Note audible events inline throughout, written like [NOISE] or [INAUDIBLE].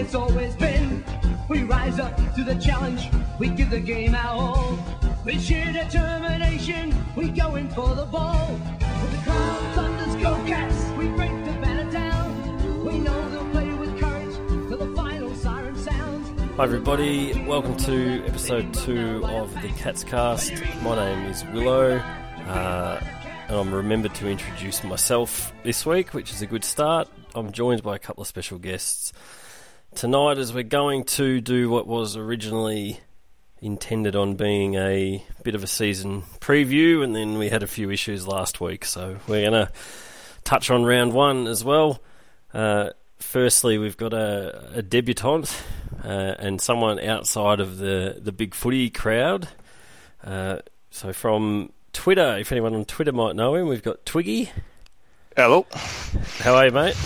it's always been. We rise up to the challenge, we give the game our all. With sheer determination, we go in for the ball. With the calm thunders go cats, we break the banner down. We know they'll play with courage till the final siren sounds. Hi everybody, welcome to episode two of the Cats Cast. My name is Willow, uh, and I'm remembered to introduce myself this week, which is a good start. I'm joined by a couple of special guests tonight as we're going to do what was originally intended on being a bit of a season preview, and then we had a few issues last week, so we're going to touch on round one as well. Uh, firstly, we've got a, a debutante uh, and someone outside of the, the big footy crowd. Uh, so from Twitter, if anyone on Twitter might know him, we've got Twiggy. Hello. How are you, mate?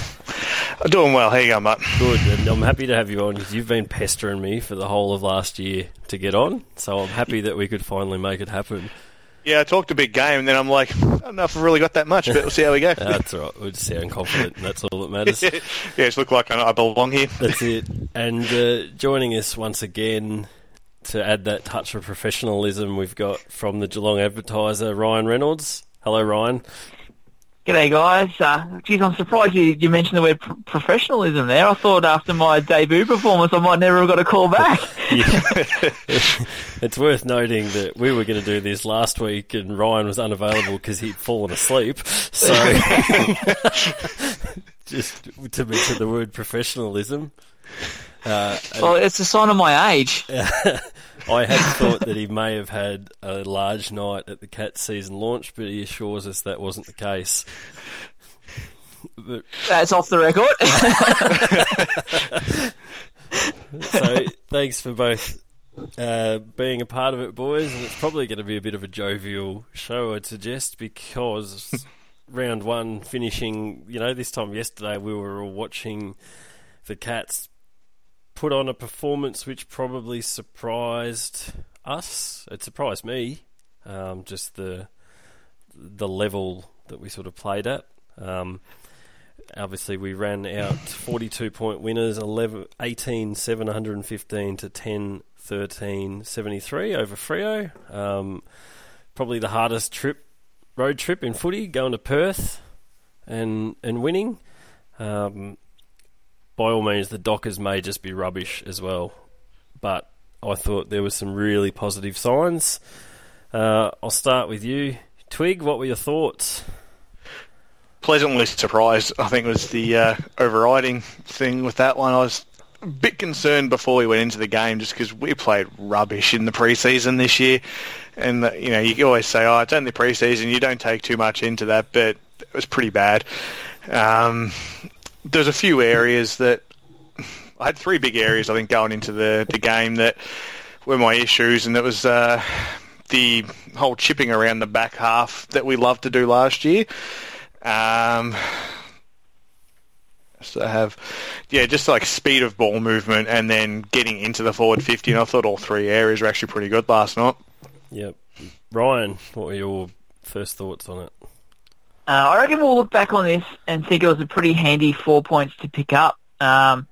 I'm doing well. How you going, mate? Good, and I'm happy to have you on because you've been pestering me for the whole of last year to get on. So I'm happy that we could finally make it happen. Yeah, I talked a big game, and then I'm like, I don't know if I've really got that much, but we'll see how we go. [LAUGHS] That's all right. We just sound confident, and that's all that matters. [LAUGHS] yeah, it's look like I belong here. That's it. And uh, joining us once again to add that touch of professionalism, we've got from the Geelong Advertiser, Ryan Reynolds. Hello, Ryan. G'day, guys. Uh, geez, I'm surprised you, you mentioned the word pr- professionalism there. I thought after my debut performance I might never have got a call back. [LAUGHS] [LAUGHS] [LAUGHS] it's worth noting that we were going to do this last week and Ryan was unavailable because he'd fallen asleep. So, just to mention the word professionalism. Uh, well, it's a sign of my age. I had [LAUGHS] thought that he may have had a large night at the Cats season launch, but he assures us that wasn't the case. But, That's off the record. [LAUGHS] so, thanks for both uh, being a part of it, boys. And it's probably going to be a bit of a jovial show, I'd suggest, because round one finishing, you know, this time yesterday we were all watching the Cats put on a performance which probably surprised us. It surprised me, um, just the the level that we sort of played at. Um, obviously, we ran out 42 point winners, 11, 18 715 to 10 13 73 over Freo. Um, probably the hardest trip road trip in footy, going to Perth and and winning. Um, by all means, the Dockers may just be rubbish as well. But I thought there were some really positive signs. Uh, I'll start with you, Twig. What were your thoughts? Pleasantly surprised. I think was the uh, overriding thing with that one. I was a bit concerned before we went into the game, just because we played rubbish in the preseason this year, and uh, you know you always say, "Oh, it's only preseason." You don't take too much into that, but it was pretty bad. Um, there's a few areas that I had three big areas I think going into the the game that were my issues, and that was uh, the whole chipping around the back half that we loved to do last year. Um, so I have, yeah, just like speed of ball movement and then getting into the forward 50. And I thought all three areas were actually pretty good last night. Yep. Ryan, what were your first thoughts on it? Uh, I reckon we'll look back on this and think it was a pretty handy four points to pick up. Um,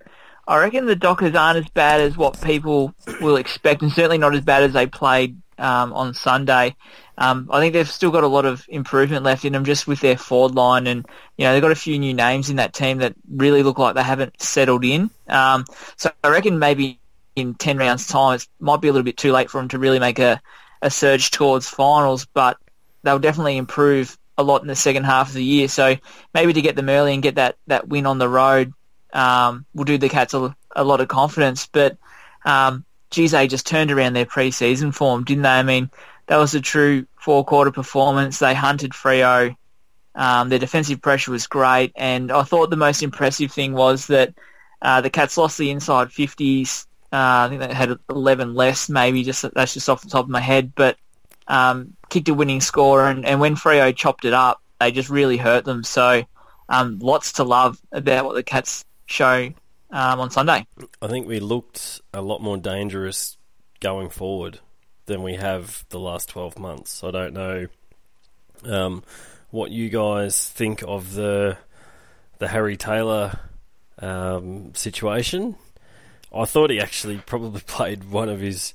I reckon the Dockers aren't as bad as what people will expect, and certainly not as bad as they played um, on Sunday. Um, I think they've still got a lot of improvement left in them just with their forward line, and you know they've got a few new names in that team that really look like they haven't settled in. Um, so I reckon maybe in ten rounds' time, it might be a little bit too late for them to really make a, a surge towards finals, but they'll definitely improve a lot in the second half of the year. So maybe to get them early and get that, that win on the road um, will do the Cats a, a lot of confidence. But um, geez, they just turned around their pre-season form, didn't they? I mean, that was a true four-quarter performance. They hunted Freo. Um, their defensive pressure was great, and I thought the most impressive thing was that uh, the Cats lost the inside 50s. Uh, I think they had 11 less, maybe. Just that's just off the top of my head, but um, kicked a winning score, and, and when Freo chopped it up, they just really hurt them. So um, lots to love about what the Cats show um, on Sunday. I think we looked a lot more dangerous going forward than we have the last 12 months. I don't know um, what you guys think of the the Harry Taylor um, situation. I thought he actually probably [LAUGHS] played one of his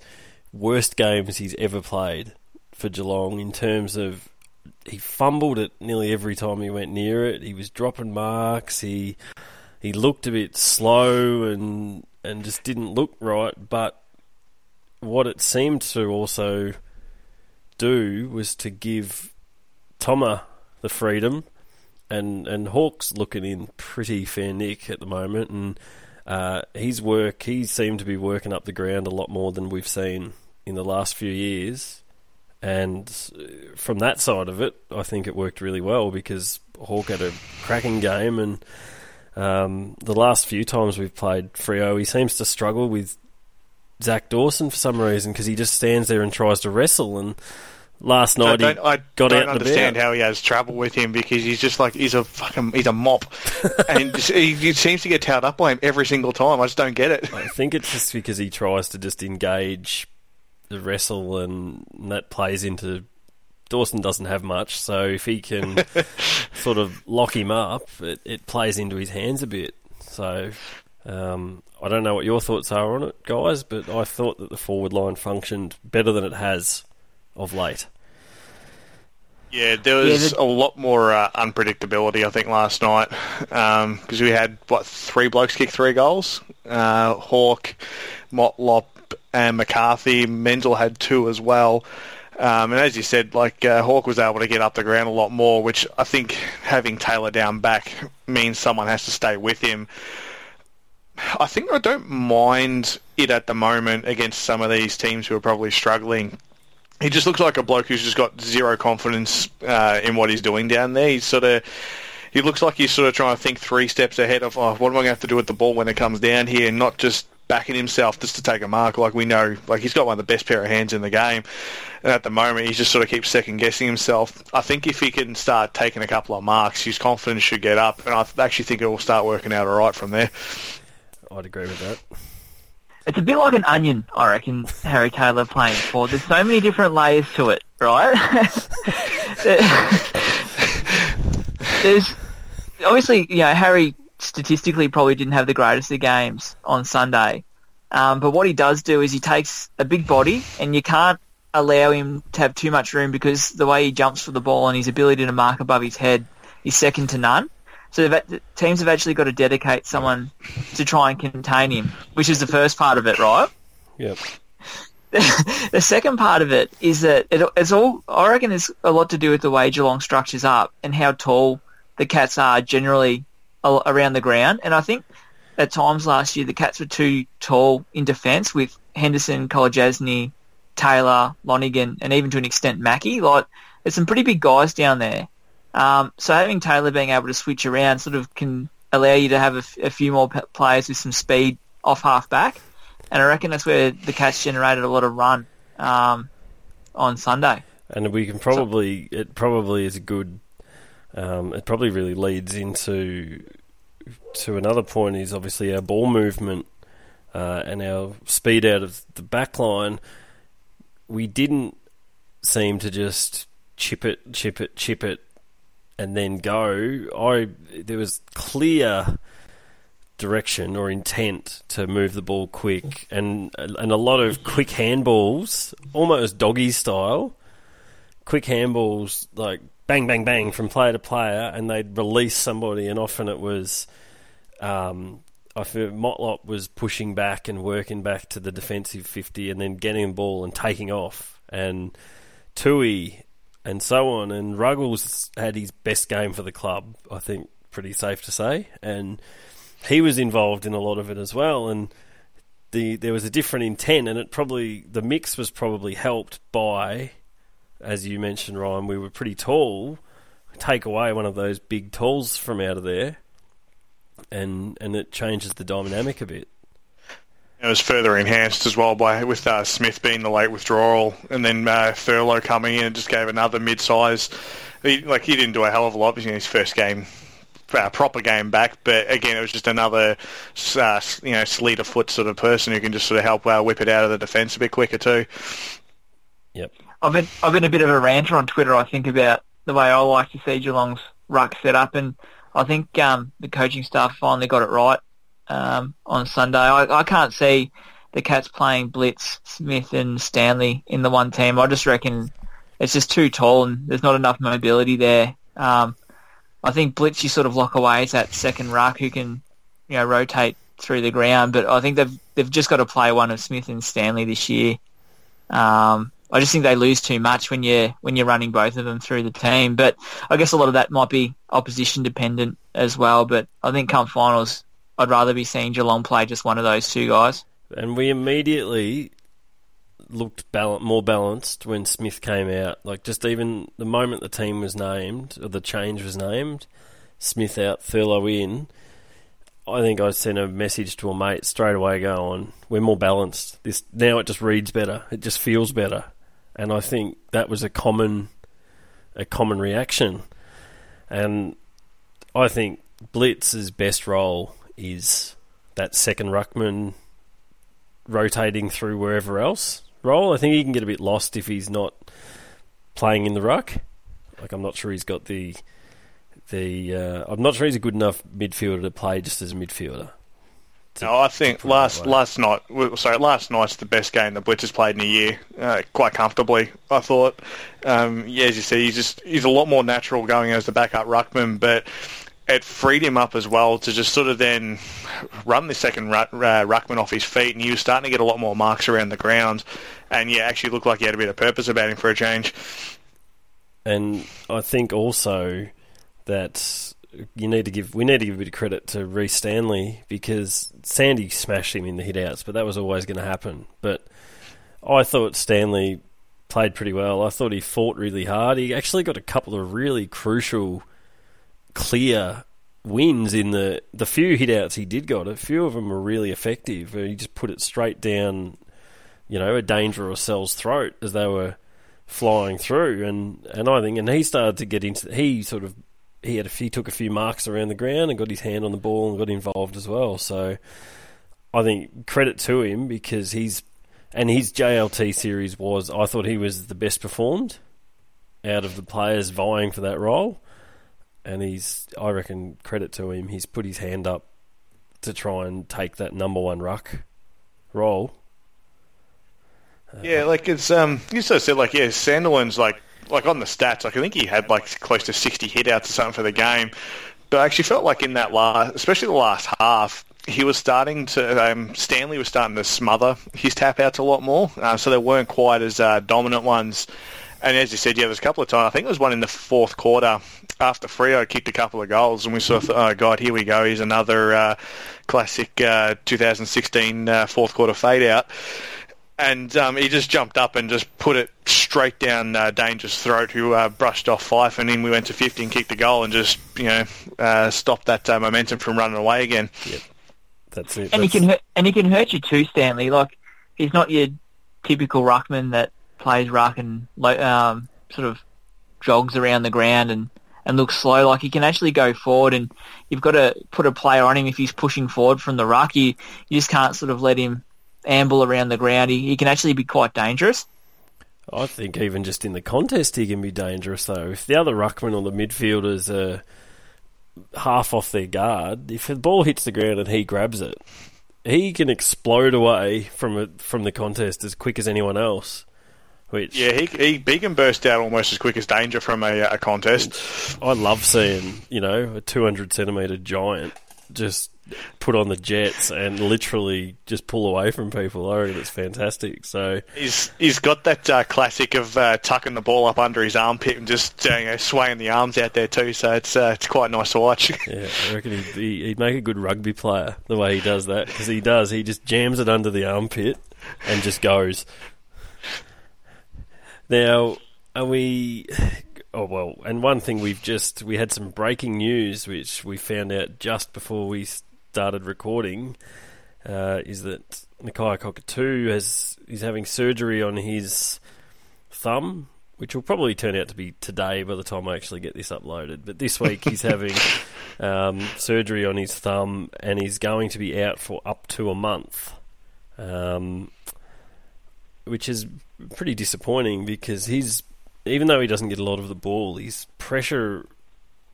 worst games he's ever played for Geelong in terms of he fumbled it nearly every time he went near it. He was dropping marks. He he looked a bit slow and and just didn't look right. But what it seemed to also do was to give Toma the freedom, and and Hawk's looking in pretty fair nick at the moment, and uh, his work he seemed to be working up the ground a lot more than we've seen in the last few years. And from that side of it, I think it worked really well because Hawk had a cracking game, and um, the last few times we've played Freo, he seems to struggle with Zac Dawson for some reason because he just stands there and tries to wrestle. And last night I don't, I got don't out understand how he has trouble with him because he's just like he's a fucking he's a mop, [LAUGHS] and he, he seems to get towed up by him every single time. I just don't get it. I think it's just because he tries to just engage the wrestle, and that plays into. Dawson doesn't have much, so if he can [LAUGHS] sort of lock him up, it, it plays into his hands a bit. So um, I don't know what your thoughts are on it, guys, but I thought that the forward line functioned better than it has of late. Yeah, there was Yeah, a lot more uh, unpredictability, I think, last night because we had what three blokes kick three goals. Uh, Hawk, Motlop, and McCarthy. Menzel had two as well. Um, and as you said, like uh, Hawk was able to get up the ground a lot more, which I think having Taylor down back means someone has to stay with him. I think I don't mind it at the moment against some of these teams who are probably struggling he just looks like a bloke who's just got zero confidence uh, in what he's doing down there. He's sort of he looks like he's sort of trying to think three steps ahead of oh, what am I going to have to do with the ball when it comes down here, and not just backing himself just to take a mark. Like we know, like he's got one of the best pair of hands in the game, and at the moment he just sort of keeps second guessing himself. I think if he can start taking a couple of marks, his confidence should get up, and I actually think it will start working out all right from there. I'd agree with that. It's a bit like an onion, I reckon, Harry Taylor playing for. There's so many different layers to it, right? [LAUGHS] There's obviously, you know, Harry statistically probably didn't have the greatest of games on Sunday. Um, but what he does do is he takes a big body and you can't allow him to have too much room because the way he jumps for the ball and his ability to mark above his head is second to none. So they've, teams have actually got to dedicate someone to try and contain him, which is the first part of it, right? Yep. [LAUGHS] the second part of it is that it, it's all, I reckon it's a lot to do with the way Geelong structures up and how tall the Cats are generally around the ground. And I think at times last year the Cats were too tall in defence with Henderson, Kolodjashnij, Taylor, Lonergan, and even to an extent Mackie. Like, there's some pretty big guys down there. Um, so having Taylor being able to switch around sort of can allow you to have a, f- a few more p- players with some speed off half back. And I reckon that's where the Cats generated a lot of run um, on Sunday. And we can probably it probably is a good. Um, it probably really leads into to another point is obviously our ball movement uh, and our speed out of the back line. We didn't seem to just chip it, chip it, chip it, and then go. I there was clear direction or intent to move the ball quick, and and a lot of quick handballs, almost doggy style. Quick handballs, like bang, bang, bang, from player to player, and they'd release somebody, and often it was. Um, I feel Motlop was pushing back and working back to the defensive 50 and then getting the ball and taking off. And Tuohy and so on. And Ruggles had his best game for the club, I think, pretty safe to say. And he was involved in a lot of it as well. And the there was a different intent, and it probably the mix was probably helped by, as you mentioned, Ryan, we were pretty tall. Take away one of those big talls from out of there, and and it changes the dynamic a bit. It was further enhanced as well by with uh, Smith being the late withdrawal, and then uh, Thurlow coming in and just gave another mid-size. He, like he didn't do a hell of a lot in his first game, uh, proper game back. But again, it was just another uh, you know sleet of foot sort of person who can just sort of help uh, whip it out of the defence a bit quicker too. Yep. I've been I've been a bit of a ranter on Twitter. I think about the way I like to see Geelong's ruck set up, and I think um, the coaching staff finally got it right um, on Sunday. I, I can't see the Cats playing Blitz, Smith and Stanley in the one team. I just reckon it's just too tall and there's not enough mobility there. Um, I think Blitz you sort of lock away as that second ruck who can, you know, rotate through the ground. But I think they've they've just got to play one of Smith and Stanley this year. Um, I just think they lose too much when you're when you're running both of them through the team. But I guess a lot of that might be opposition dependent as well. But I think come finals, I'd rather be seeing Geelong play just one of those two guys. And we immediately looked bal- more balanced when Smith came out. Like just even the moment the team was named or the change was named, Smith out, Thurlow in. I think I sent a message to a mate straight away going, we're more balanced. This now it just reads better. It just feels better. And I think that was a common a common reaction. And I think Blitz's best role is that second ruckman rotating through wherever else role. I think he can get a bit lost if he's not playing in the ruck. Like I'm not sure he's got the the. Uh, I'm not sure he's a good enough midfielder to play just as a midfielder. No, I think last last night, sorry, last night's the best game the Blitz has played in a year, uh, quite comfortably. I thought. Um, yeah, as you see, he's just he's a lot more natural going as the backup ruckman, but it freed him up as well to just sort of then run the second ru- uh, ruckman off his feet, and he was starting to get a lot more marks around the ground, and yeah, actually looked like he had a bit of purpose about him for a change. And I think also that you need to give we need to give a bit of credit to Rhys Stanley because Sandy smashed him in the hit outs, but that was always going to happen. But I thought Stanley played pretty well. I thought he fought really hard. He actually got a couple of really crucial, clear wins in the the few hit outs he did got. A few of them were really effective. Uh, he just put it straight down, you know, a danger or cell's throat as they were flying through. And and I think and he started to get into he sort of he had a, he took a few marks around the ground and got his hand on the ball and got involved as well. So I think credit to him because he's and his JLT series was I thought he was the best performed out of the players vying for that role. And he's I reckon credit to him. He's put his hand up to try and take that number one ruck role. Yeah, like it's um, you sort of said like yeah, Sandilands like like on the stats, like I think he had like close to sixty hitouts or something for the game. But I actually felt like in that last, especially the last half, he was starting to um, Stanley was starting to smother his tap outs a lot more, uh, so they weren't quite as uh, dominant ones. And as you said, yeah, there's a couple of times. I think there was one in the fourth quarter after Freo kicked a couple of goals, and we sort of thought, oh god, here we go. Here's another uh, classic uh, 2016 uh, fourth quarter fade out and um, he just jumped up and just put it straight down uh, Danger's throat, who uh, brushed off Fyfe, and then we went to 50 and kicked the goal and just, you know, uh, stopped that uh, momentum from running away again. Yep. That's it. And he can hurt, and he can hurt you too, Stanley. Like he's not your typical ruckman that plays ruck and um, sort of jogs around the ground and and looks slow. Like he can actually go forward, and you've got to put a player on him if he's pushing forward from the ruck. You you just can't sort of let him amble around the ground. He, he can actually be quite dangerous. I think even just in the contest he can be dangerous though. If the other ruckman or the midfielders are half off their guard, if the ball hits the ground and he grabs it, he can explode away from it from the contest as quick as anyone else. Which Yeah, he, he, he can burst out almost as quick as Danger from a, a contest. I love seeing, you know, a 200 centimetre giant just put on the jets and literally just pull away from people. I reckon it's fantastic. So He's he's got that uh, classic of uh, tucking the ball up under his armpit and just uh, you know, swaying the arms out there too. So it's uh, it's quite nice to watch. [LAUGHS] Yeah, I reckon he'd, he- he'd make a good rugby player the way he does that because he does. He just jams it under the armpit and just goes. Now, are we? Oh well, and one thing we've just we had some breaking news which we found out just before we started recording uh, is that Nakia Cockatoo has is having surgery on his thumb, which will probably turn out to be today by the time I actually get this uploaded. But this week he's [LAUGHS] having um, surgery on his thumb, and he's going to be out for up to a month, um, which is pretty disappointing because he's even though he doesn't get a lot of the ball, his pressure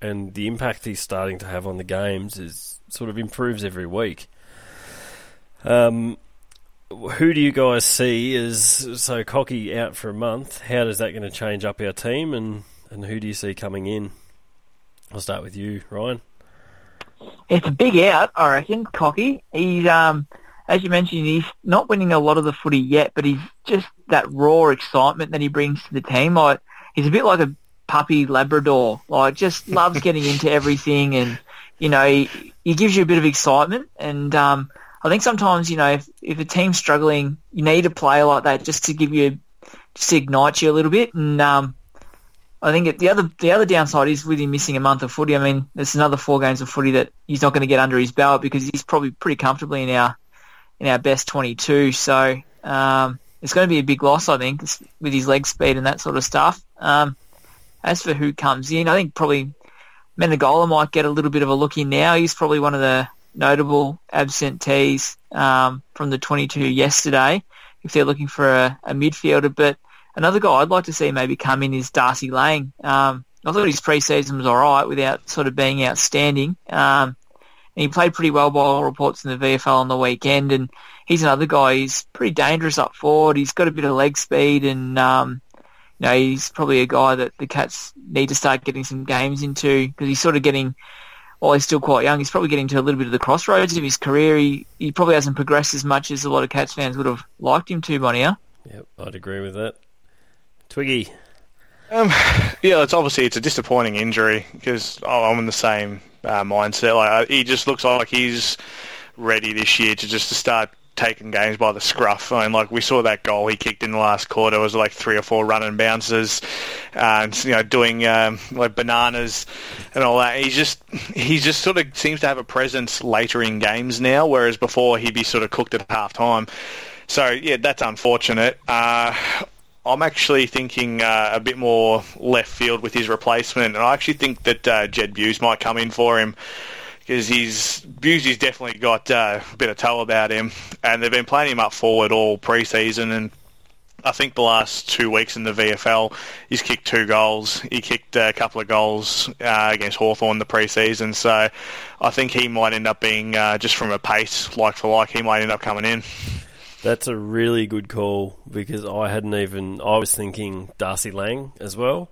and the impact he's starting to have on the games is sort of improves every week. Um, who do you guys see as so cocky out for a month? How is that going to change up our team, and and who do you see coming in? I'll start with you, Ryan. It's a big out, I reckon. Cocky. He's um, as you mentioned, he's not winning a lot of the footy yet, but he's just that raw excitement that he brings to the team. Like he's a bit like a puppy Labrador. Like just loves getting into everything, and you know he, he gives you a bit of excitement. And um, I think sometimes you know if if a team's struggling, you need a player like that just to give you just to ignite you a little bit. And um, I think it, the other the other downside is with him missing a month of footy. I mean, there's another four games of footy that he's not going to get under his belt because he's probably pretty comfortably in our in our best 22. So um, it's going to be a big loss, I think, with his leg speed and that sort of stuff. Um, as for who comes in, I think probably Menegola might get a little bit of a look in now. He's probably one of the notable absentees um, from the 22 yesterday if they're looking for a, a midfielder. But Another guy I'd like to see maybe come in is Darcy Lang. Um, I thought his pre-season was all right without sort of being outstanding. Um, and he played pretty well by all reports in the VFL on the weekend. And he's another guy. He's pretty dangerous up forward. He's got a bit of leg speed, and um, you know he's probably a guy that the Cats need to start getting some games into because he's sort of getting. While he's still quite young, he's probably getting to a little bit of the crossroads of his career. He, he probably hasn't progressed as much as a lot of Cats fans would have liked him to by now. Yep, I'd agree with that. Twiggy. Um, yeah, it's obviously it's a disappointing injury because oh, I'm in the same uh, mindset. Like he just looks like he's ready this year to just to start taking games by the scruff. I mean, like we saw that goal he kicked in the last quarter was like three or four running bounces, and you know doing um, like bananas and all that. He just he just sort of seems to have a presence later in games now, whereas before he'd be sort of cooked at half time. So yeah, that's unfortunate. Uh, I'm actually thinking uh, a bit more left field with his replacement, and I actually think that uh, Jed Bews might come in for him because he's Bewsey's definitely got uh, a bit of toe about him, and they've been playing him up forward all pre-season, and I think the last two weeks in the VFL, he's kicked two goals. He kicked a couple of goals uh, against Hawthorn the pre-season, so I think he might end up being uh, just from a pace like for like, he might end up coming in. That's a really good call because I hadn't even. I was thinking Darcy Lang as well.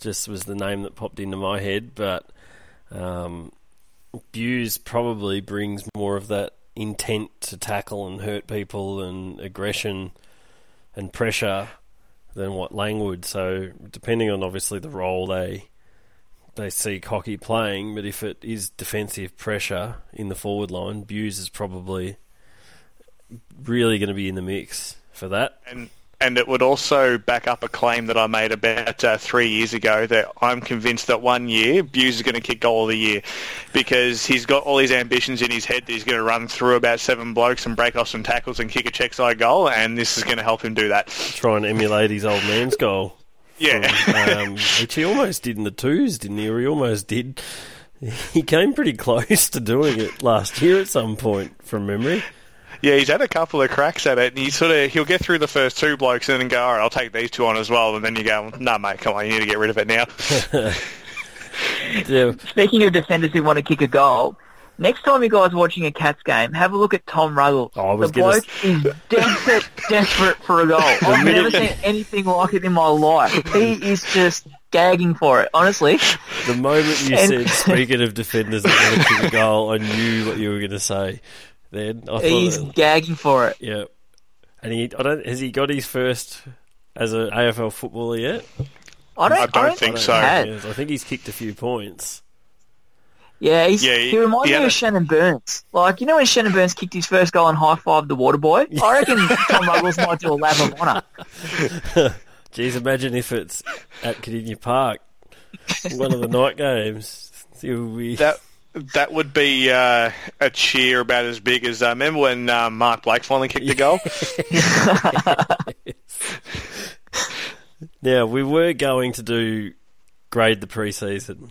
Just was the name that popped into my head, but um, Bews probably brings more of that intent to tackle and hurt people and aggression and pressure than what Lang would. So depending on obviously the role they they see Cocky playing, but if it is defensive pressure in the forward line, Bews is probably really going to be in the mix for that. And and it would also back up a claim that I made about uh, three years ago that I'm convinced that one year Bews is going to kick goal of the year because he's got all these ambitions in his head that he's going to run through about seven blokes and break off some tackles and kick a check side goal, and this is going to help him do that. Try and emulate his old man's goal. [LAUGHS] Yeah, from, um, which he almost did in the twos, didn't he? Or he almost did. [LAUGHS] He came pretty close to doing it last year at some point, from memory. Yeah, he's had a couple of cracks at it, and he sort of he'll get through the first two blokes and then go, all right, I'll take these two on as well, and then you go, no, nah, mate, come on, you need to get rid of it now. [LAUGHS] yeah. Speaking of defenders who want to kick a goal, next time you guys are watching a Cats game, have a look at Tom Ruggles. Oh, the bloke is desperate, [LAUGHS] desperate for a goal. I've never seen anything like it in my life. He hmm. is just gagging for it, honestly. The moment you and, said, speaking of defenders that want to kick a goal, I knew what you were going to say. Then I he's that, gagging for it. Yeah, and he I don't has he got his first as an AFL footballer yet? I don't, I don't, I don't think, think so. I think he's kicked a few points. Yeah, he's, Yeah, he- he, reminds he me of Shannon Byrnes. Like, you know when Shannon Byrnes kicked his first goal and high-fived the water boy? [LAUGHS] I reckon Tom Ruggles might do a lap of honour. Jeez, [LAUGHS] imagine if it's at Kardinia Park, one of the night games. It would be That that would be uh, a cheer about as big as uh, remember when uh, Mark Blake finally kicked the goal. [LAUGHS] Now we were going to do grade the preseason,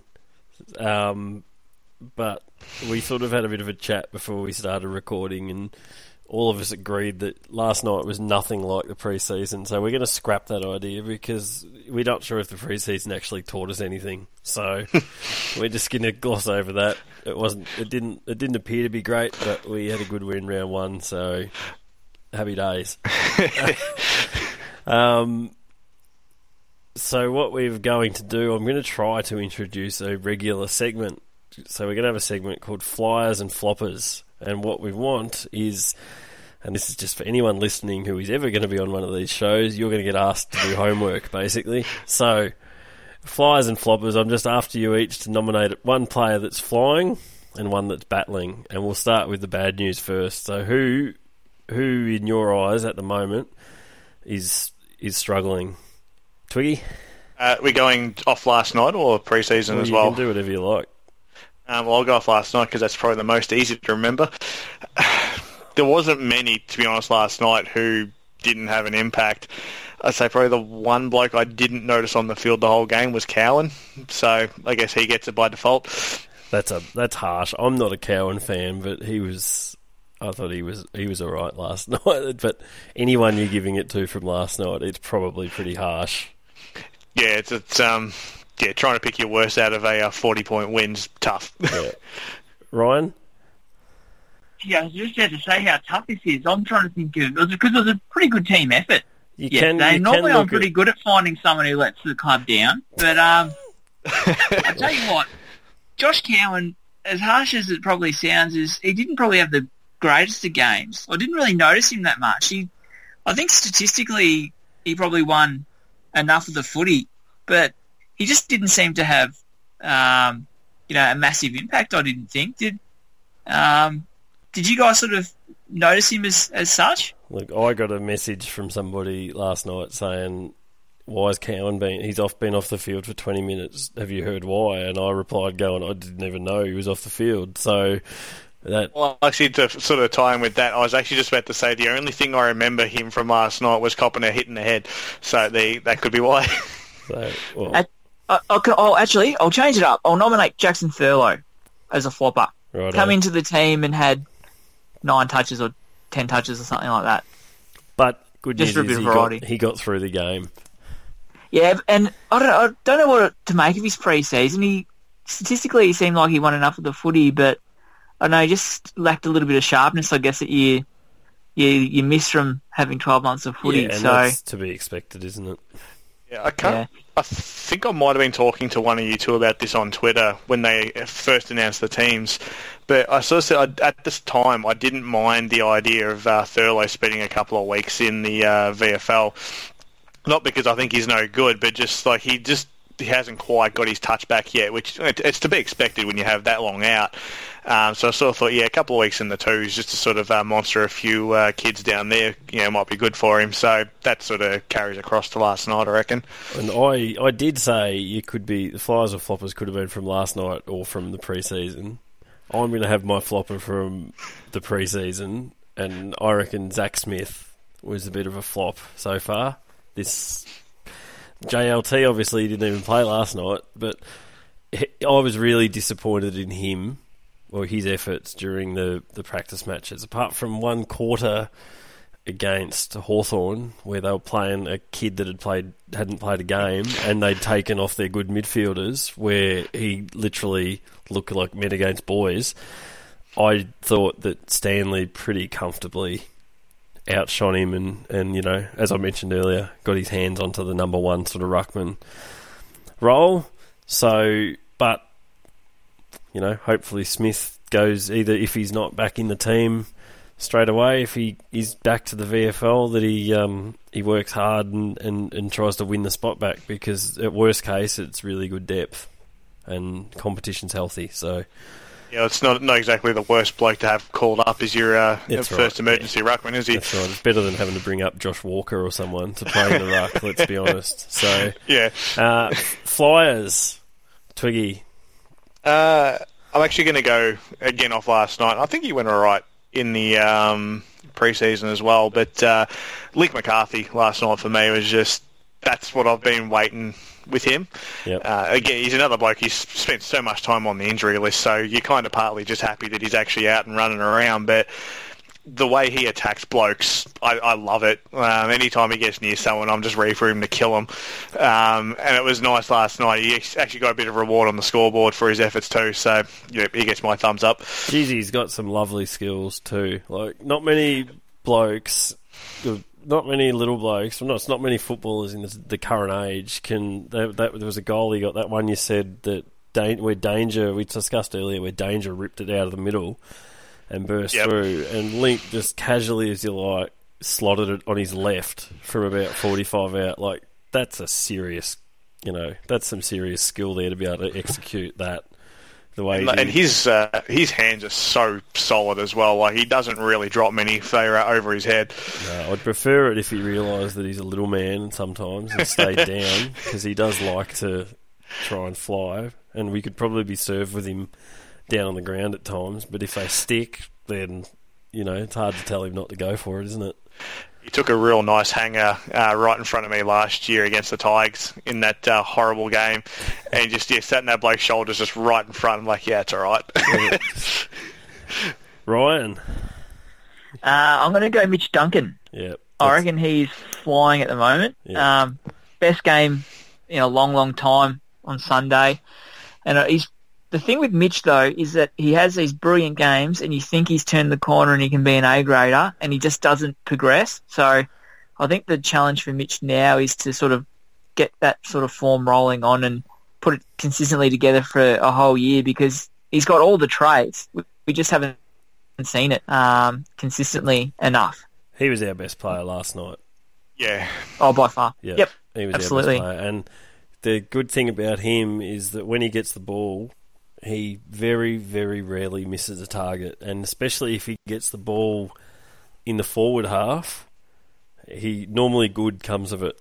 um, but we sort of had a bit of a chat before we started recording, and all of us agreed that last night was nothing like the preseason. So we're going to scrap that idea because we're not sure if the preseason actually taught us anything. So [LAUGHS] we're just going to gloss over that. It wasn't. It didn't. It didn't appear to be great, but we had a good win round one. So happy days. [LAUGHS] um. So what we're going to do, I'm going to try to introduce a regular segment. So we're going to have a segment called Flyers and Floppers. And what we want is, and this is just for anyone listening who is ever going to be on one of these shows, you're going to get asked to do homework, basically. So, flyers and floppers, I'm just after you each to nominate one player that's flying and one that's battling. And we'll start with the bad news first. So, who, who in your eyes at the moment is is struggling? Twiggy? Uh, we're going off last night or pre-season Well, as you well. can do whatever you like. Um, well, I'll go off last night because that's probably the most easy to remember. [SIGHS] there wasn't many, to be honest, last night who didn't have an impact. I'd say probably the one bloke I didn't notice on the field the whole game was Cowan. So I guess he gets it by default. That's a that's harsh. I'm not a Cowan fan, but he was. I thought he was he was all right [LAUGHS] last night. But anyone you're giving it to from last night, it's probably pretty harsh. Yeah, it's, it's um, yeah, trying to pick your worst out of a uh, 40 point win's tough. [LAUGHS] Yeah. Ryan, Yeah, I was just about to say how tough this is. I'm trying to think of because it, was a pretty good team effort. you Yeah, can they you normally can I'm pretty at, good at finding someone who lets the club down. But um, I tell you what, Josh Cowan, as harsh as it probably sounds, is he didn't probably have the greatest of games. I didn't really notice him that much. He, I think statistically, he probably won enough of the footy, but he just didn't seem to have, um, you know, a massive impact. I didn't think did. Um, did you guys sort of notice him as as such? Look, I got a message from somebody last night saying, "Why is Cowan been? He's off been off the field for 20 minutes. Have you heard why?" And I replied, "Going, I didn't even know he was off the field." So that Well, actually, to sort of tie in with that, I was actually just about to say the only thing I remember him from last night was copping a hit in the head. So the, that could be why. so well, At- I, I can, oh, actually, I'll change it up. I'll nominate Jackson Thurlow as a flopper. right. Come into the team and had nine touches or ten touches or something like that. But good Just news for a is bit of he got, he got through the game. Yeah, and I don't, I don't know what to make of his pre-season. He statistically he seemed like he won enough of the footy, but I don't know he just lacked a little bit of sharpness. I guess that you you you miss from having twelve months of footy. yeah, so that's to be expected, isn't it? Yeah, I can't. I think I might have been talking to one of you two about this on Twitter when they first announced the teams. But I sort of said I, at this time I didn't mind the idea of uh, Thurlow spending a couple of weeks in the uh, VFL. Not because I think he's no good, but just like he just he hasn't quite got his touch back yet, which it's to be expected when you have that long out. Um, so I sort of thought, yeah, a couple of weeks in the twos just to sort of uh, monster a few uh, kids down there, you know, might be good for him. So that sort of carries across to last night, I reckon. And I, I did say you could be the flyers or floppers could have been from last night or from the preseason. I'm going to have my flopper from the preseason, and I reckon Zach Smith was a bit of a flop so far. This JLT obviously didn't even play last night, but I was really disappointed in him or his efforts during the, the practice matches. Apart from one quarter against Hawthorn, where they were playing a kid that had played hadn't played a game, and they'd taken off their good midfielders, where he literally looked like men against boys. I thought that Stanley pretty comfortably outshone him, and, and you know, as I mentioned earlier, got his hands onto the number one sort of ruckman role. So, but you know, hopefully Smith goes either if he's not back in the team straight away, if he is back to the VFL, that he um, he works hard and, and, and tries to win the spot back because at worst case it's really good depth and competition's healthy. So Yeah, it's not not exactly the worst bloke to have called up as your uh, first right, emergency ruckman, is he? that's right. It's better than having to bring up Josh Walker or someone to play in the ruck. [LAUGHS] Let's be honest. So Yeah. uh, Flyers, Twiggy. Uh, I'm actually going to go again off last night. I think he went all right in the um, preseason as well, but uh, McCarthy last night for me was just that's what I've been waiting with him. Yep. Uh, again, he's another bloke. He's spent so much time on the injury list, so you're kind of partly just happy that he's actually out and running around. But the way he attacks blokes, I, I love it. Um, anytime he gets near someone, I'm just ready for him to kill him. Um, and it was nice last night. He actually got a bit of reward on the scoreboard for his efforts too. So yeah, he gets my thumbs up. Jeez, he's got some lovely skills too. Like not many blokes, not many little blokes. Not not many footballers in the, the current age can. That, that there was a goal he got. That one you said that where danger we discussed earlier, where danger ripped it out of the middle and burst yep. through, and Link just casually as you like slotted it on his left from about forty five out. Like that's a serious, you know, that's some serious skill there to be able to execute that. The way and, and his uh, his hands are so solid as well. Like he doesn't really drop many if over his head. No, I'd prefer it if he realised that he's a little man sometimes and stayed [LAUGHS] down because he does like to try and fly and we could probably be served with him down on the ground at times. But if they stick, then you know it's hard to tell him not to go for it, isn't it? He took a real nice hanger uh, right in front of me last year against the Tigers in that uh, horrible game, and just yeah sat in that bloke's shoulders just right in front. I'm like, yeah, it's all right. [LAUGHS] Ryan, uh, I'm going to go Mitch Duncan. Yeah, I reckon he's flying at the moment. Yeah. Um, best game in a long, long time on Sunday. And uh, he's the thing with Mitch though is that he has these brilliant games, and you think he's turned the corner and he can be an A grader, and he just doesn't progress. So I think the challenge for Mitch now is to sort of get that sort of form rolling on and put it consistently together for a whole year because he's got all the traits. We just haven't seen it um, consistently enough. He was our best player last night. Yeah. Oh, by far. Yep. yep. He was Absolutely. our best player. And the good thing about him is that when he gets the ball, he very, very rarely misses a target, and especially if he gets the ball in the forward half, he normally good comes of it.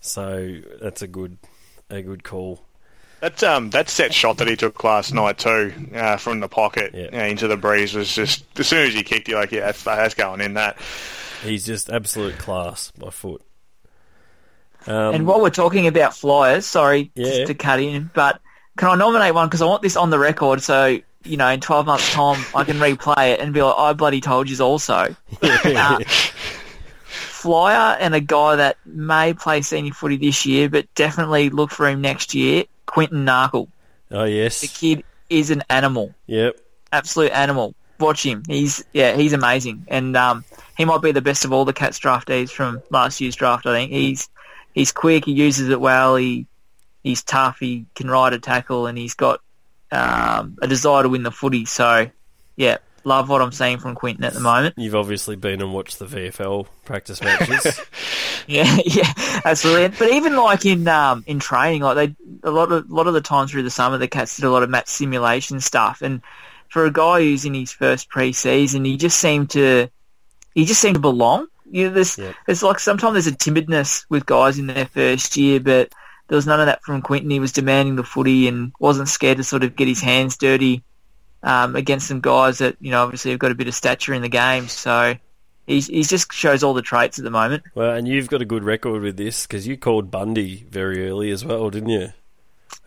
So that's a good, a good call. That um that set shot that he took last night too uh, from the pocket yeah. into the breeze was just as soon as he kicked, you like yeah that's, that's going in that. He's just absolute class by foot. Um, and while we're talking about flyers, sorry yeah. to cut in, but can I nominate one because I want this on the record so you know in 12 months' time I can replay it and be like, I bloody told you also. [LAUGHS] uh, flyer and a guy that may play senior footy this year, but definitely look for him next year. Quinton Narkle. Oh yes, the kid is an animal. Yep, absolute animal. Watch him. He's yeah, he's amazing, and um, he might be the best of all the Cats draftees from last year's draft. I think he's he's quick. He uses it well. He he's tough. He can ride a tackle, and he's got um, a desire to win the footy. So, yeah, love what I'm seeing from Quinton at the moment. You've obviously been and watched the VFL practice matches. [LAUGHS] yeah, yeah, absolutely. But even like in um, in training, like they a lot of a lot of the time through the summer, the Cats did a lot of match simulation stuff, and for a guy who's in his first pre-season, he just seemed to he just seemed to belong. You know, there's yep. there's like sometimes there's a timidness with guys in their first year, but there was none of that from Quinton. He was demanding the footy and wasn't scared to sort of get his hands dirty um, against some guys that you know obviously have got a bit of stature in the game. So he's he just shows all the traits at the moment. Well, and you've got a good record with this because you called Bundy very early as well, didn't you?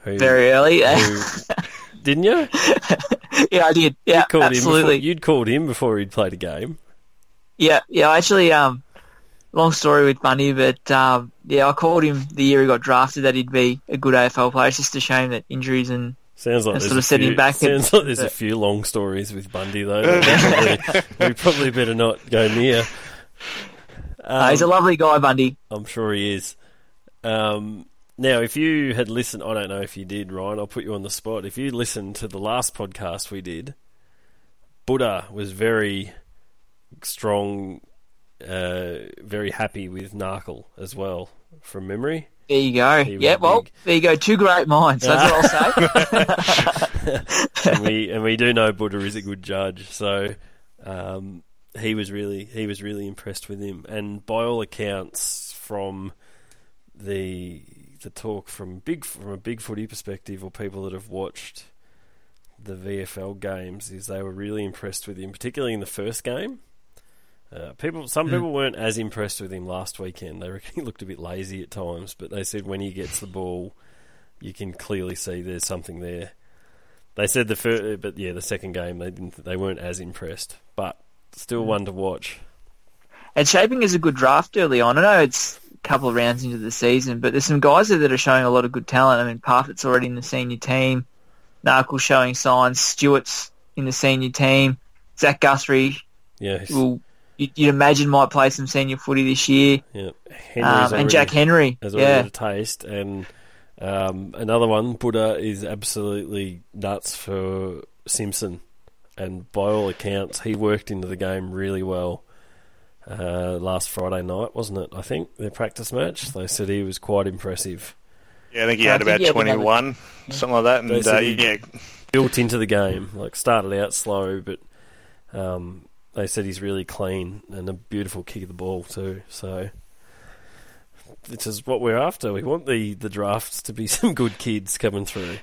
Who, very early, who, [LAUGHS] didn't you? [LAUGHS] yeah, I did. Yeah, you absolutely. Before, you'd called him before he'd played a game. Yeah, yeah. Actually, um, long story with Bundy, but um, yeah, I called him the year he got drafted that he'd be a good AFL player. It's just a shame that injuries and Sounds like and sort of set him back. Sounds like there's but, a few long stories with Bundy though. [LAUGHS] probably, we probably better not go near. Um, uh, he's a lovely guy, Bundy. I'm sure he is. Um, now, if you had listened, I don't know if you did, Ryan. I'll put you on the spot. If you listened to the last podcast we did, Buddha was very strong, uh, very happy with Narkle as well, from memory. There you go. Yeah, well, big... there you go. Two great minds. That's what I'll say. [LAUGHS] and we and we do know Buddha is a good judge, so um, he was really he was really impressed with him. And by all accounts, from the the talk from big from a big footy perspective, or people that have watched the VFL games, is they were really impressed with him, particularly in the first game. Uh, people, some mm. people weren't as impressed with him last weekend. They reckon [LAUGHS] he looked a bit lazy at times, but they said when he gets the ball, you can clearly see there's something there. They said the first, but yeah, the second game they didn't, they weren't as impressed. But still one to watch. And shaping is a good draft early on. I know it's a couple of rounds into the season, but there's some guys there that are showing a lot of good talent. I mean, Parfitt's already in the senior team. Narkle showing signs. Stewart's in the senior team. Zach Guthrie Yeah, will you- you'd imagine might play some senior footy this year. yeah. Henry's Um, and Jack Henry, has already yeah, had a taste, and um, another one, Buddha is absolutely nuts for Simpson, and by all accounts, he worked into the game really well. Uh, last Friday night, wasn't it? I think their practice match. They said he was quite impressive. Yeah, I think he had think about he had another- 21, something like that. And uh, he- yeah, built into the game. Like started out slow, but um, they said he's really clean and a beautiful kick of the ball too. So this is what we're after. We want the, the drafts to be [LAUGHS] some good kids coming through.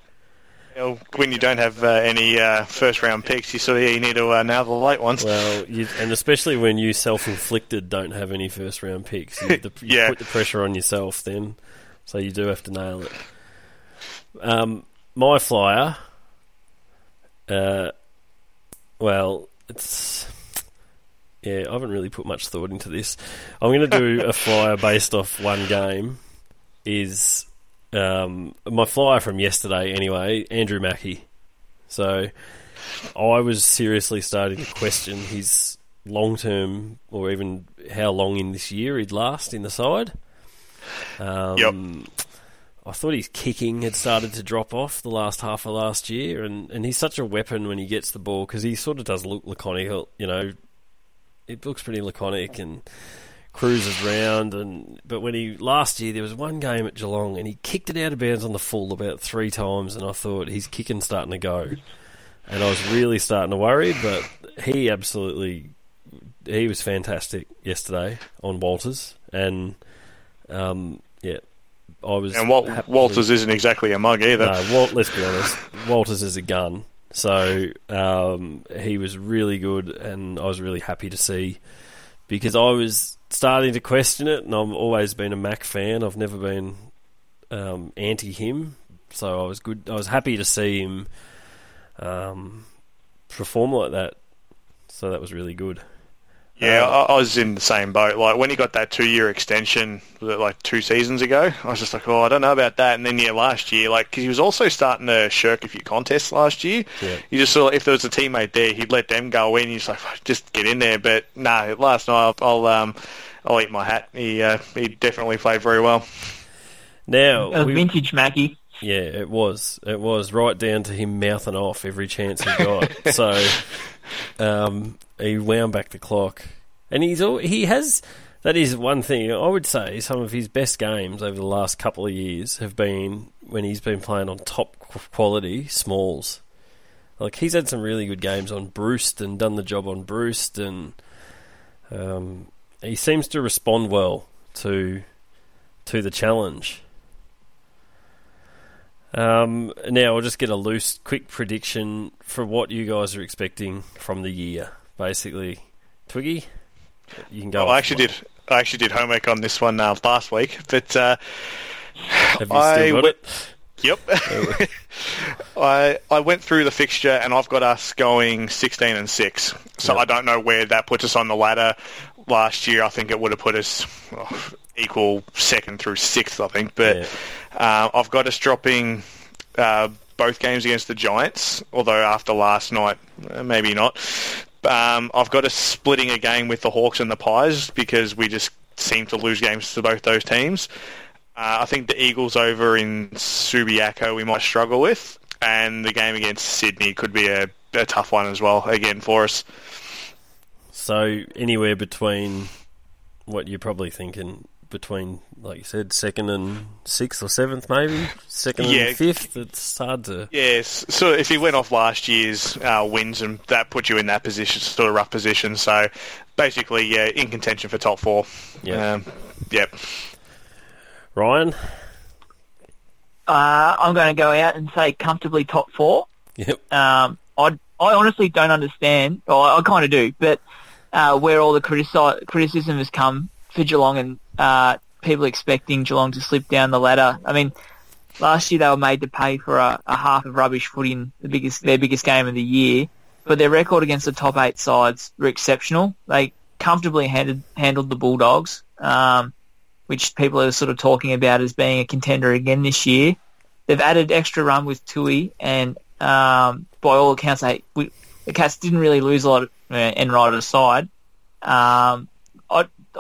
Well, when you don't have uh, any uh, first round picks, you sort of you need to uh, nail the late ones. Well, you, and especially when you self-inflicted don't have any first round picks, you, the, [LAUGHS] you Yeah. put the pressure on yourself then. So you do have to nail it. Um, my flyer, uh, well, it's yeah. I haven't really put much thought into this. I'm going to do a [LAUGHS] flyer based off one game. Is um, my flyer from yesterday anyway? Andrew Mackie. So I was seriously starting to question his long term, or even how long in this year he'd last in the side. Um, Yep. I thought his kicking had started to drop off the last half of last year, and, and he's such a weapon when he gets the ball because he sort of does look laconic. You know, it looks pretty laconic and cruises round. And but when he last year there was one game at Geelong and he kicked it out of bounds on the full about three times, and I thought he's kicking starting to go, and I was really starting to worry. But he absolutely he was fantastic yesterday on Walters, and um, yeah, I was and Wal- Walters isn't exactly a mug either. no, Walt, let's be honest. Walters is a gun. So um, he was really good, and I was really happy to see because I was starting to question it, and I've always been a Mac fan. I've never been um, anti him, so I was good. I was happy to see him um, perform like that. So that was really good. Yeah, Uh, I, I was in the same boat. Like when he got that two-year extension, was it like two seasons ago? I was just like, oh, I don't know about that. And then yeah, last year, like because he was also starting to shirk a few contests last year. Yeah. You just saw if there was a teammate there, he'd let them go in. He's like, just get in there. But no, last night I'll um, I'll eat my hat. He uh, he definitely played very well. Now a we- vintage Mackie. Yeah, it was. It was right down to him mouthing off every chance he got. [LAUGHS] so um, he wound back the clock, and he's al- he has. That is one thing I would say. Some of his best games over the last couple of years have been when he's been playing on top quality smalls. Like he's had some really good games on Bruce and done the job on Bruce, and um, he seems to respond well to to the challenge. Um, now I'll just get a loose, quick prediction for what you guys are expecting from the year. Basically, Twiggy, you can go. Well, I actually did. I actually did homework on this one uh, last week, but uh, Have you I still got went- it? Yep. [LAUGHS] I I went through the fixture and I've got us going 16 and 6. So Yep. I don't know where that puts us on the ladder. Last year I think it would have put us well, equal second through sixth, I think. But uh, I've got us dropping uh, both games against the Giants, although after last night, uh, maybe not. Um, I've got us splitting a game with the Hawks and the Pies because we just seem to lose games to both those teams. Uh, I think the Eagles over in Subiaco we might struggle with, and the game against Sydney could be a, a tough one as well again for us. So anywhere between what you're probably thinking between, like you said, second and sixth or seventh, maybe second Yeah. and fifth. It's hard to. Yes, so if you went off last year's uh, wins, and that put you in that position, sort of rough position. So basically, yeah, in contention for top four. Yeah. Um, yep. Ryan. Uh, I'm going to go out and say comfortably top four. Yep. Um, I I honestly don't understand. Well, I, kind of do, but uh, where all the critici- criticism has come for Geelong and uh, people expecting Geelong to slip down the ladder. I mean, last year they were made to pay for a, a half of rubbish footy in the biggest their biggest game of the year. but their record against the top eight sides were exceptional. They comfortably handed, handled the Bulldogs, um, which people are sort of talking about as being a contender again this year. They've added extra run with Tuohy, and um, by all accounts, they, we, the Cats didn't really lose a lot of, uh, end right aside. Um,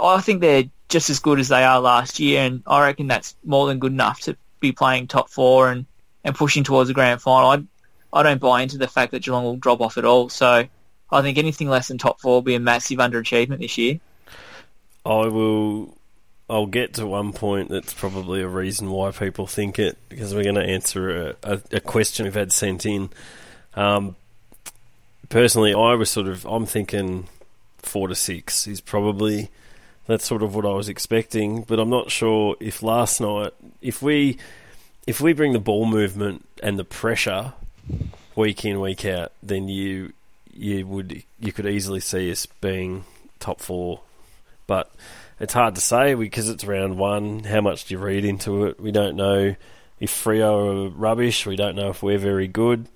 I, think they're just as good as they are last year, and I reckon that's more than good enough to be playing top four and, and pushing towards the grand final. I, I don't buy into the fact that Geelong will drop off at all. So I think anything less than top four will be a massive underachievement this year. I will. I'll get to one point that's probably a reason why people think it because we're going to answer a, a, a question we've had sent in. Um, personally, I was sort of I'm thinking four to six is probably that's sort of what I was expecting, but I'm not sure if last night if we if we bring the ball movement and the pressure week in week out, then you you would you could easily see us being top four, but it's hard to say because it's round one. How much do you read into it? We don't know if Freo are rubbish. We don't know if we're very good.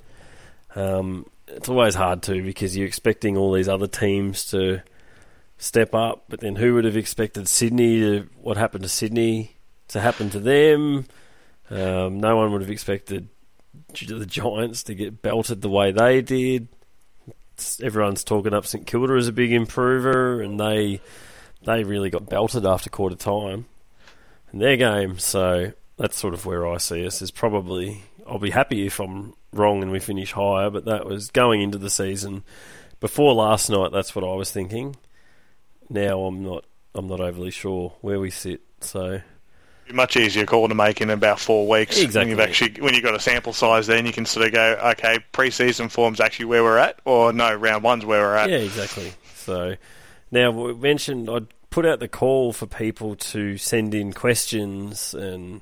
Um, it's always hard to because you're expecting all these other teams to step up, but then who would have expected Sydney to what happened to Sydney to happen to them? Um, no one would have expected the Giants to get belted the way they did. Everyone's talking up St Kilda as a big improver, and they they really got belted after quarter time in their game. So that's sort of where I see us. Is probably I'll be happy if I'm wrong and we finish higher, but that was going into the season before last night. That's what I was thinking. Now I'm not. I'm not overly sure where we sit. So much easier call to make in about four weeks. Exactly. When you've actually when you've got a sample size, then you can sort of go, okay, pre-season form's actually where we're at, or no, round one's where we're at. Yeah, exactly. So now we mentioned I'd put out the call for people to send in questions and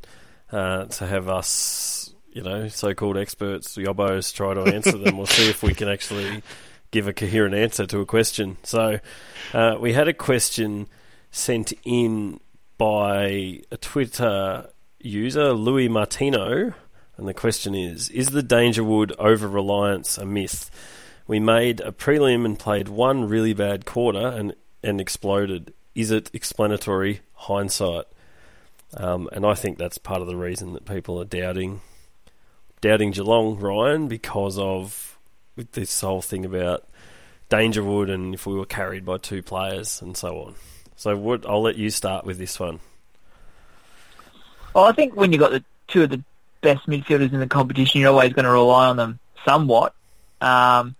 uh, to have us, you know, so-called experts, yobbos, try to answer them we'll see if we can actually [LAUGHS] give a coherent answer to a question. So uh, we had a question sent in by a Twitter user, Louis Martino, and the question is Is the Dangerwood over reliance a myth? We made a prelim and played one really bad quarter and, and exploded. Is it explanatory hindsight? Um, and I think that's part of the reason that people are doubting doubting Geelong, Ryan, because of this whole thing about Dangerwood and if we were carried by two players and so on. So what, I'll let you start with this one. Well, I think when you've got the two of the best midfielders in the competition, you're always going to rely on them somewhat. Um,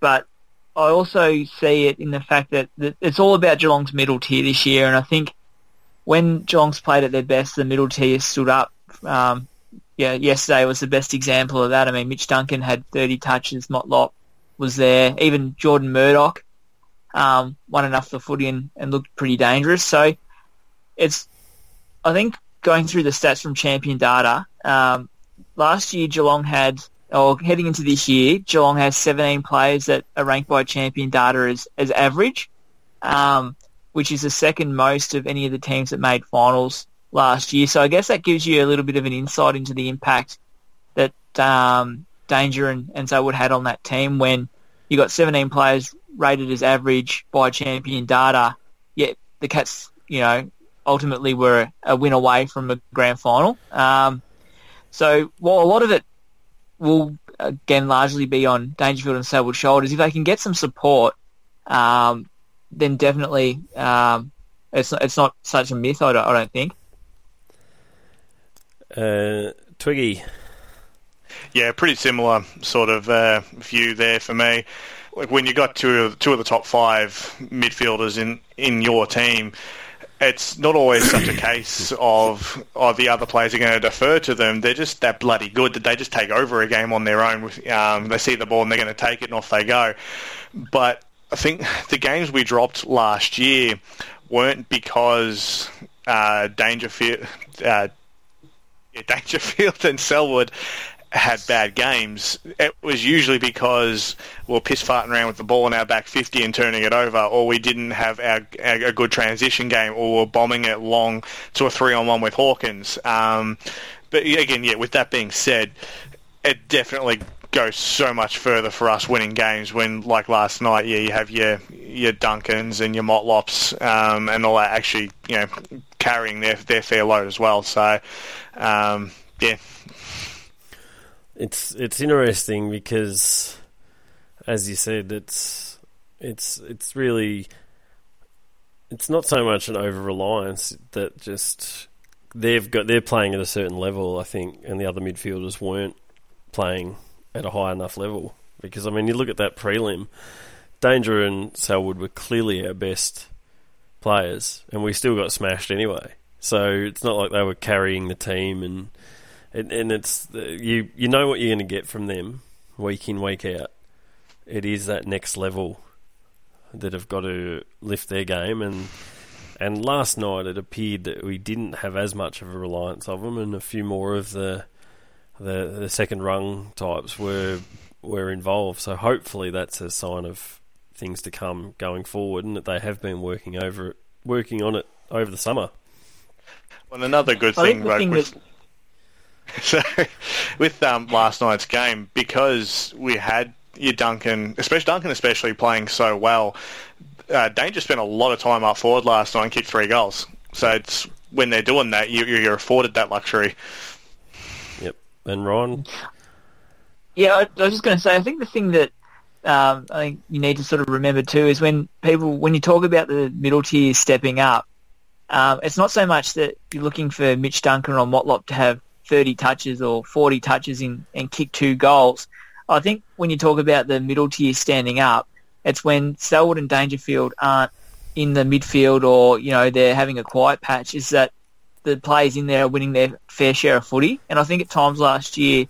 but I also see it in the fact that, that it's all about Geelong's middle tier this year, and I think when Geelong's played at their best, the middle tier stood up. Um, yeah, yesterday was the best example of that. I mean, Mitch Duncan had 30 touches, Motlop was there, even Jordan Murdoch um, won enough for footy and, and looked pretty dangerous. So it's, I think, going through the stats from Champion Data, um, last year Geelong had, or heading into this year, Geelong has 17 players that are ranked by Champion Data as, as average, um, which is the second most of any of the teams that made finals last year. So I guess that gives you a little bit of an insight into the impact that um, Danger and, and Selwood had on that team when you got 17 players rated as average by Champion Data, yet the Cats, you know, ultimately were a win away from a grand final. Um, so while a lot of it will again largely be on Dangerfield and Selwood's shoulders, if they can get some support, um, then definitely um, it's not, it's not such a myth. I don't, I don't think. Uh, Twiggy. Yeah, pretty similar sort of uh, view there for me. Like when you got two of, two of the top five midfielders in, in your team, it's not always such a case of oh the other players are going to defer to them. They're just that bloody good that they just take over a game on their own. Um, they see the ball and they're going to take it and off they go. But I think the games we dropped last year weren't because uh, Dangerfield, uh, [LAUGHS] Dangerfield and Selwood had bad games, it was usually because we are piss farting around with the ball in our back 50 and turning it over, or we didn't have our, our, a good transition game, or we are bombing it long to a three on one with Hawkins. Um, but again, yeah, with that being said, it definitely goes so much further for us winning games when, like last night, yeah, you have your your Duncans and your Motlops um, and all that actually, you know, carrying their their fair load as well. So, um, yeah, it's it's interesting because, as you said, it's it's it's really it's not so much an over reliance that just they've got they're playing at a certain level, I think, and the other midfielders weren't playing at a high enough level. Because I mean, you look at that prelim, Danger and Selwood were clearly our best players, and we still got smashed anyway. So it's not like they were carrying the team, and and, and it's you you know what you're going to get from them week in week out. It is that next level that have got to lift their game and and last night it appeared that we didn't have as much of a reliance of them, and a few more of the the, the second rung types were were involved. So hopefully that's a sign of things to come going forward, and that they have been working over it, working on it over the summer. Well, another good thing, thing with, [LAUGHS] so with um, last night's game because we had your Duncan, especially Duncan, especially playing so well. Uh, Danger spent a lot of time up forward last night and kicked three goals. So it's when they're doing that, you, you're afforded that luxury. Yep. And Ron? Yeah, I, I was just going to say, I think the thing that um, I think you need to sort of remember too is when people, when you talk about the middle tier stepping up, um, it's not so much that you're looking for Mitch Duncan or Motlop to have 30 touches or 40 touches in, and kick two goals. I think when you talk about the middle tier standing up, it's when Selwood and Dangerfield aren't in the midfield or, you know, they're having a quiet patch, is that the players in there are winning their fair share of footy. And I think at times last year,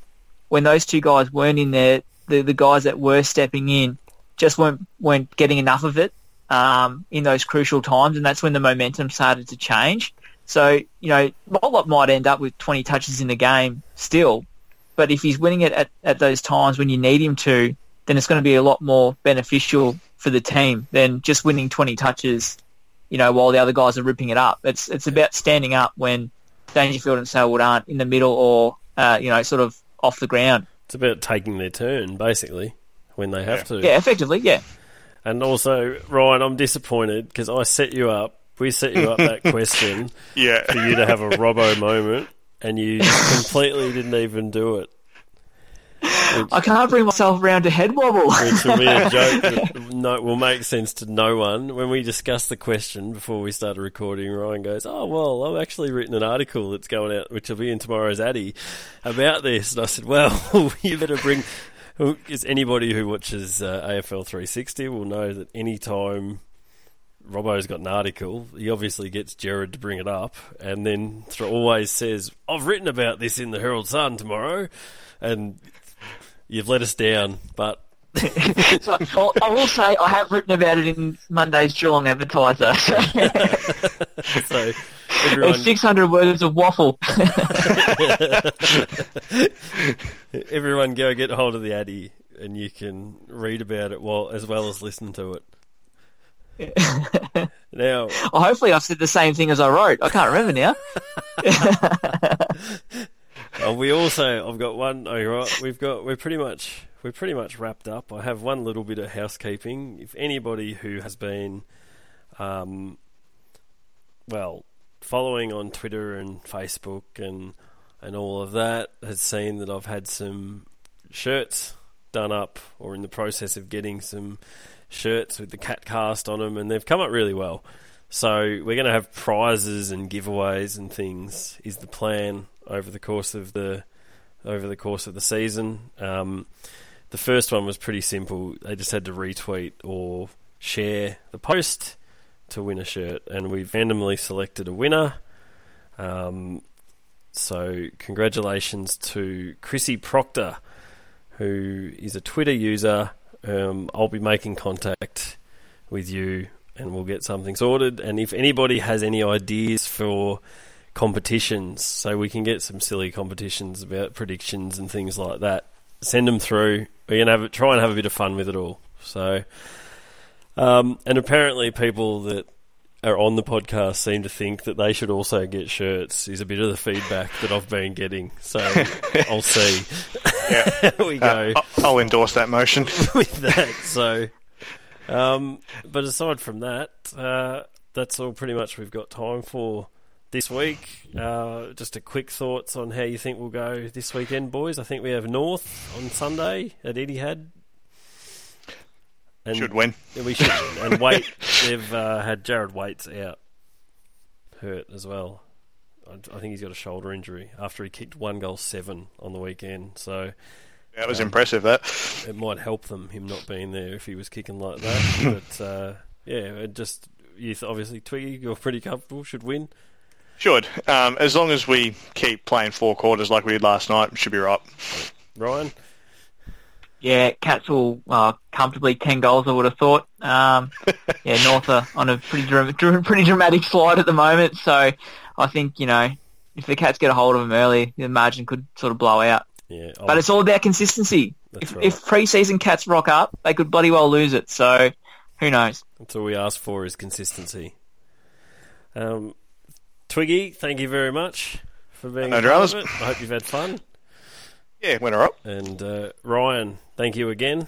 when those two guys weren't in there, the, the guys that were stepping in just weren't, weren't getting enough of it um, in those crucial times. And that's when the momentum started to change. So, you know, Motlop might end up with 20 touches in the game still, but if he's winning it at, at those times when you need him to, then it's going to be a lot more beneficial for the team than just winning 20 touches, you know, while the other guys are ripping it up. It's it's about standing up when Dangerfield and Selwood aren't in the middle or, uh, you know, sort of off the ground. It's about taking their turn, basically, when they have yeah. to. Yeah, effectively, yeah. And also, Ryan, I'm disappointed because I set you up. We set you up that [LAUGHS] question yeah. for you to have a Robbo moment, and you completely didn't even do it. Which, I can't bring myself around to head wobble. which will be a [LAUGHS] joke that no, will make sense to no one. When we discussed the question before we started recording, Ryan goes, "Oh well, I've actually written an article that's going out, which will be in tomorrow's Addy, about this." And I said, "Well, [LAUGHS] you better bring." Because anybody who watches uh, AFL 360 will know that any time Robbo's got an article. He obviously gets Gerard to bring it up, and then always says, "I've written about this in the Herald Sun tomorrow," and you've let us down. But [LAUGHS] so, I will say I have written about it in Monday's Geelong Advertiser. [LAUGHS] so everyone... six hundred words of waffle. [LAUGHS] everyone, go get hold of the Addy, and you can read about it while as well as listen to it. now, well, hopefully, I've said the same thing as I wrote. I can't remember now. [LAUGHS] oh, we also, I've got one. Oh, right, we've got. We're pretty much. We're pretty much wrapped up. I have one little bit of housekeeping. If anybody who has been, um, well, following on Twitter and Facebook and and all of that has seen that I've had some shirts done up or in the process of getting some shirts with the cat cast on them, and they've come up really well. So we're going to have prizes and giveaways and things. Is the plan over the course of the over the course of the season? Um, the first one was pretty simple. They just had to retweet or share the post to win a shirt, and we've randomly selected a winner. Um, so congratulations to Chrissy Proctor, who is a Twitter user um, I'll be making contact with you and we'll get something sorted. And if anybody has any ideas for competitions, so we can get some silly competitions about predictions and things like that, send them through. We're gonna have try and have a bit of fun with it all. So, um, and apparently, people that are on the podcast seem to think that they should also get shirts. Is a bit of the feedback that I've been getting. So [LAUGHS] I'll see. Yeah. [LAUGHS] We go Uh, I'll endorse that motion. [LAUGHS] with that. So, um, but aside from that, uh, that's all pretty much we've got time for this week. Uh, just a quick thoughts on how you think we'll go this weekend, boys. I think we have North on Sunday at Etihad. And Should win. we should. and Wait, [LAUGHS] they've uh, had Jarrad Waits out, hurt as well. I, I think he's got a shoulder injury after he kicked one goal seven on the weekend. So That was impressive. That. it might help them him not being there if he was kicking like that. [LAUGHS] but uh, yeah, it just you th- obviously Twiggy, you're pretty comfortable. Should win. Should. Um, as long as we keep playing four quarters like we did last night, should be right. Ryan, Yeah, Cats will uh, comfortably ten goals. I would have thought. Um, [LAUGHS] yeah, North are on a pretty dra- dra- pretty dramatic slide at the moment. So I think you know if the Cats get a hold of them early, the margin could sort of blow out. yeah, But it's all about consistency. That's If, right. if pre-season Cats rock up, they could bloody well lose it. So who knows? that's all we ask for is consistency. Um, Twiggy, thank you very much for being No a part of dramas. it. I hope you've had fun. Yeah, went all right. And uh, Ryan, thank you again.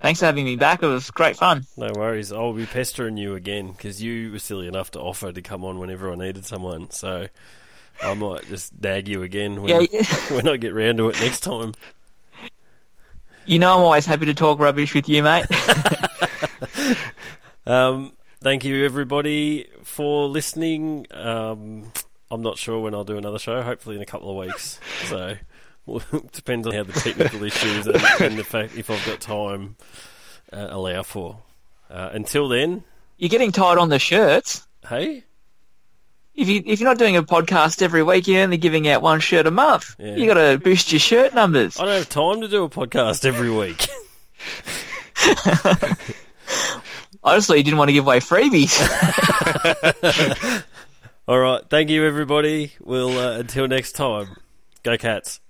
Thanks for having me back. It was great fun. No worries. I'll be pestering you again because you were silly enough to offer to come on whenever I needed someone. So I might just dag you again when, Yeah, [LAUGHS] when I get round to it next time. you know I'm always happy to talk rubbish with you, mate. [LAUGHS] Um, thank you, everybody, for listening. Um, I'm not sure when I'll do another show. Hopefully, in a couple of weeks. [LAUGHS] So, well, [LAUGHS] depends on how the technical issues and, and the fact if I've got time uh, allow for. Uh, until then, You're getting tired on the shirts. hey, If you if you're not doing a podcast every week, you're only giving out one shirt a month. Yeah. You got to boost your shirt numbers. I don't have time to do a podcast every week. [LAUGHS] Honestly, you didn't want to give away freebies. [LAUGHS] [LAUGHS] [LAUGHS] All right, thank you, everybody. We'll uh, until next time. Go Cats.